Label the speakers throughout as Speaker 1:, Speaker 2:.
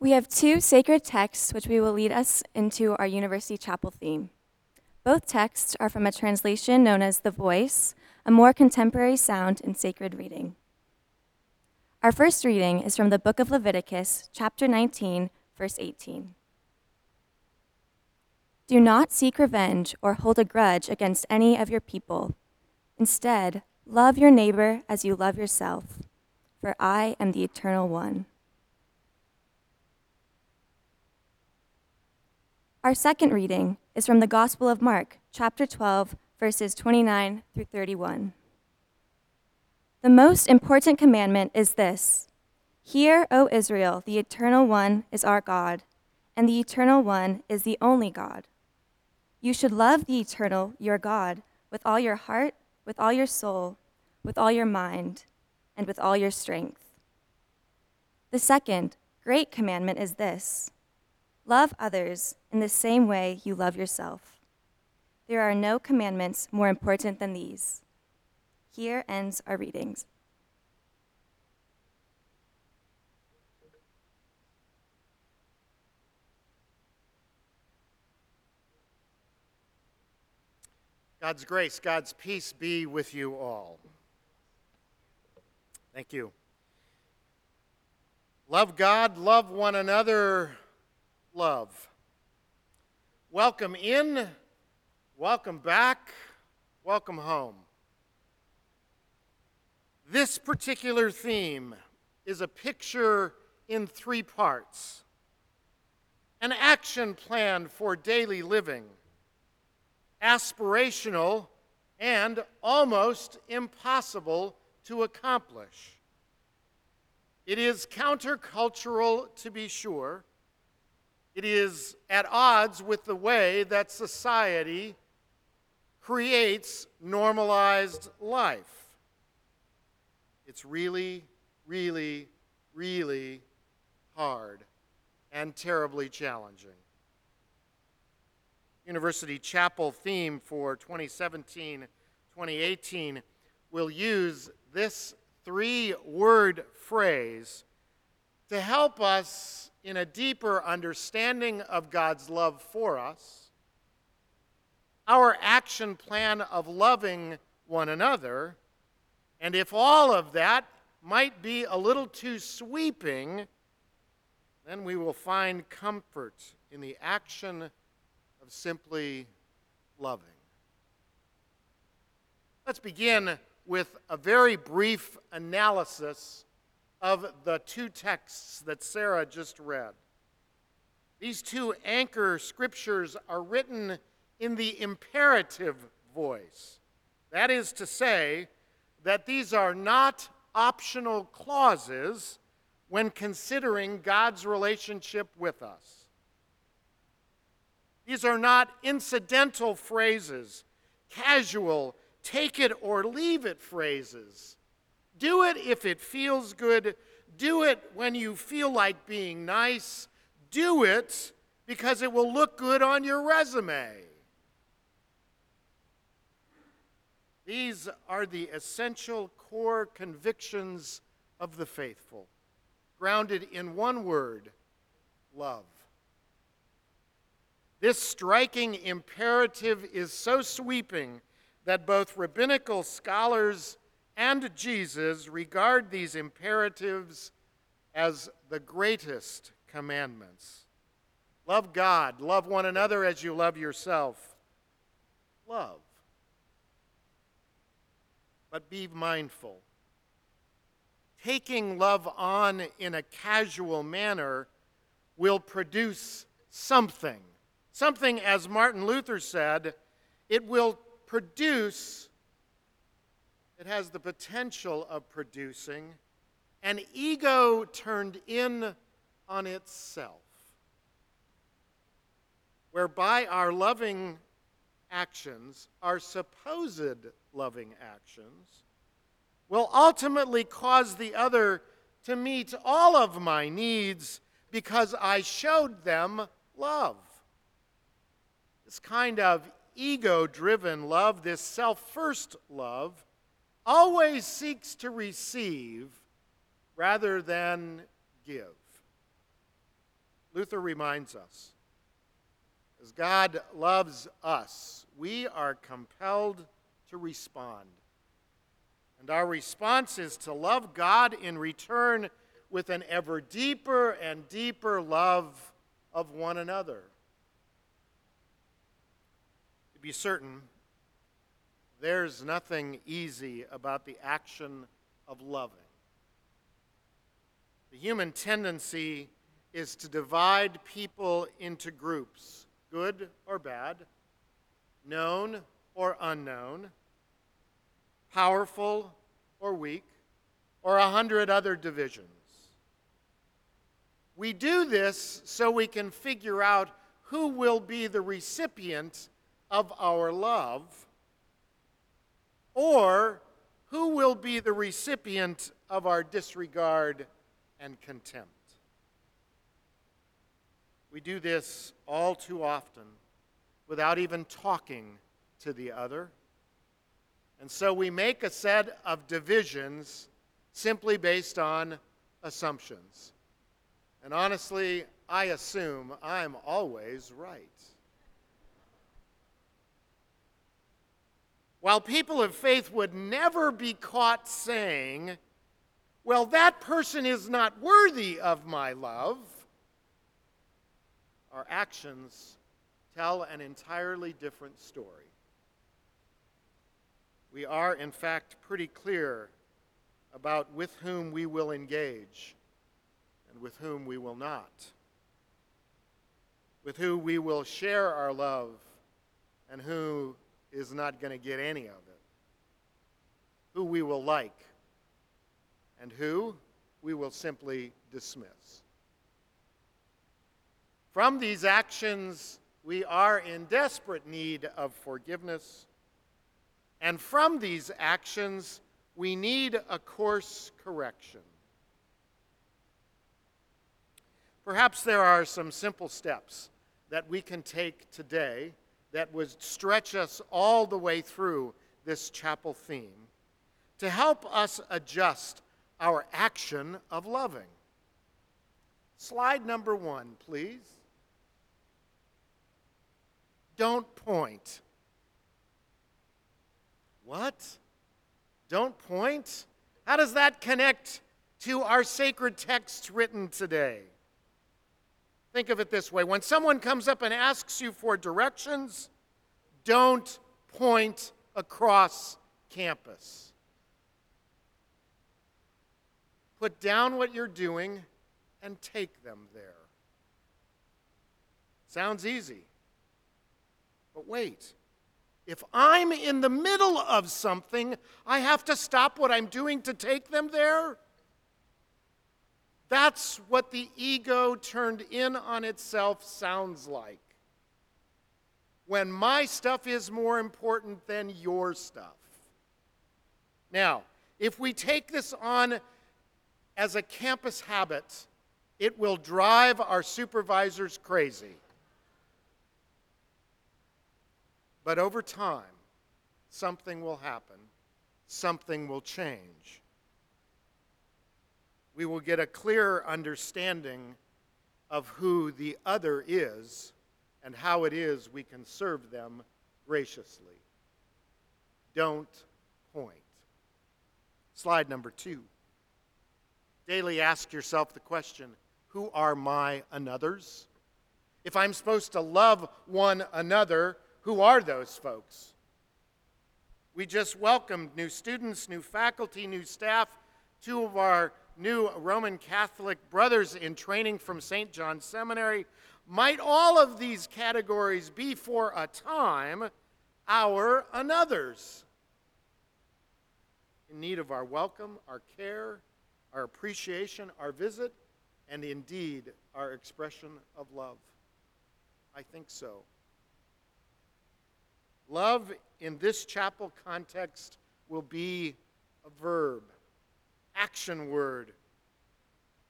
Speaker 1: We have two sacred texts which we will lead us into our University Chapel theme. Both texts are from a translation known as The Voice, a more contemporary sound in sacred reading. Our first reading is from the book of Leviticus, chapter 19, verse 18. Do not seek revenge or hold a grudge against any of your people. Instead, love your neighbor as you love yourself, for I am the eternal one. Our second reading is from the Gospel of Mark, chapter 12, verses 29 through 31. The most important commandment is this Hear, O Israel, the eternal one is our God, and the eternal one is the only God. You should love the eternal, your God, with all your heart, with all your soul, with all your mind, and with all your strength. The second great commandment is this love others in the same way you love yourself. There are no commandments more important than these. Here ends our readings.
Speaker 2: God's grace, God's peace be with you all. Thank you. Love God, love one another, love. Welcome in, welcome back, welcome home. This particular theme is a picture in three parts an action plan for daily living aspirational, and almost impossible to accomplish. It is countercultural, to be sure. It is at odds with the way that society creates normalized life. It's really, really, really hard and terribly challenging. University Chapel theme for 2017 2018 will use this three word phrase to help us in a deeper understanding of God's love for us, our action plan of loving one another, and if all of that might be a little too sweeping, then we will find comfort in the action of simply loving. Let's begin with a very brief analysis of the two texts that Sarah just read. These two anchor scriptures are written in the imperative voice. That is to say, that these are not optional clauses when considering God's relationship with us. These are not incidental phrases, casual, take it or leave it phrases. Do it if it feels good. Do it when you feel like being nice. Do it because it will look good on your resume. These are the essential core convictions of the faithful, grounded in one word love. This striking imperative is so sweeping that both rabbinical scholars and Jesus regard these imperatives as the greatest commandments. Love God, love one another as you love yourself. Love. But be mindful. Taking love on in a casual manner will produce something Something, as Martin Luther said, it will produce, it has the potential of producing an ego turned in on itself, whereby our loving actions, our supposed loving actions, will ultimately cause the other to meet all of my needs because I showed them love. This kind of ego driven love, this self first love, always seeks to receive rather than give. Luther reminds us as God loves us, we are compelled to respond. And our response is to love God in return with an ever deeper and deeper love of one another. To be certain, there's nothing easy about the action of loving. The human tendency is to divide people into groups, good or bad, known or unknown, powerful or weak, or a hundred other divisions. We do this so we can figure out who will be the recipient of our love or who will be the recipient of our disregard and contempt. We do this all too often without even talking to the other. And so we make a set of divisions simply based on assumptions. And honestly, I assume I'm always right. While people of faith would never be caught saying, well, that person is not worthy of my love, our actions tell an entirely different story. We are, in fact, pretty clear about with whom we will engage and with whom we will not, with who we will share our love and who is not going to get any of it, who we will like and who we will simply dismiss. From these actions, we are in desperate need of forgiveness. And from these actions, we need a course correction. Perhaps there are some simple steps that we can take today that would stretch us all the way through this chapel theme to help us adjust our action of loving. Slide number one, please. Don't point. What? Don't point? How does that connect to our sacred texts written today? Think of it this way when someone comes up and asks you for directions, don't point across campus. Put down what you're doing and take them there. Sounds easy. But wait. If I'm in the middle of something, I have to stop what I'm doing to take them there? That's what the ego turned in on itself sounds like. When my stuff is more important than your stuff. Now, if we take this on as a campus habit, it will drive our supervisors crazy. But over time, something will happen, something will change we will get a clearer understanding of who the other is and how it is we can serve them graciously. Don't point. Slide number two. Daily ask yourself the question who are my anothers? If I'm supposed to love one another, who are those folks? We just welcomed new students, new faculty, new staff. Two of our new Roman Catholic brothers in training from St. John's Seminary. Might all of these categories be for a time our anothers? In need of our welcome, our care, our appreciation, our visit, and indeed our expression of love? I think so. Love in this chapel context will be a verb action word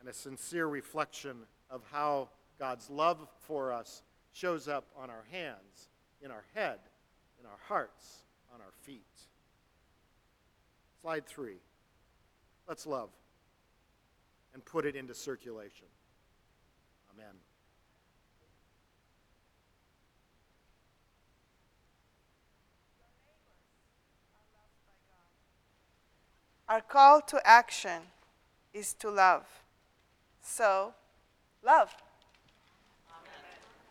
Speaker 2: and a sincere reflection of how God's love for us shows up on our hands, in our head, in our hearts, on our feet. Slide three. Let's love and put it into circulation. Amen.
Speaker 3: Our call to action is to love. So, love.